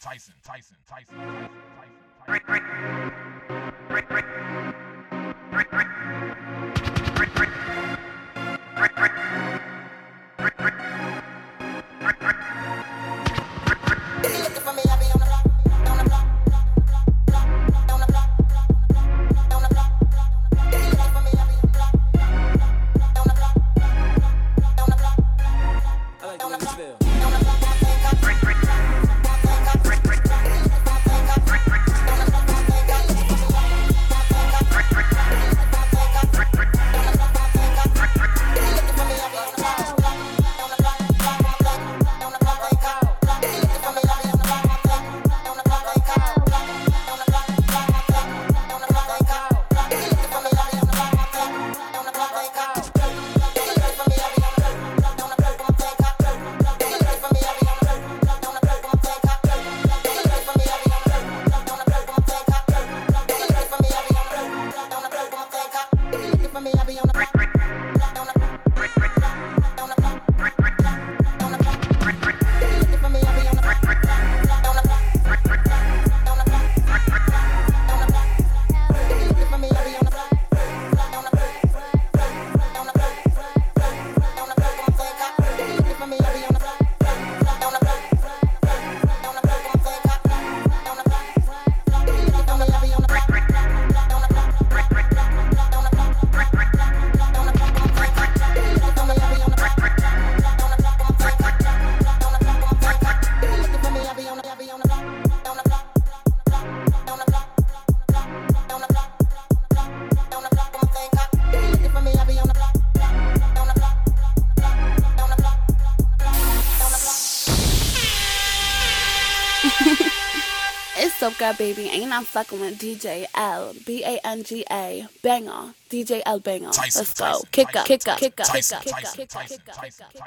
Tyson, Tyson, Tyson, Tyson, Tyson, Tyson. I It's up, girl, baby. Ain't I'm fucking with DJ L B A N G A banger. DJ L-Banga. Let's go. Kick up, kick up, kick up, kick up, kick up, kick up, Tyson, kick up, Tyson, kick up.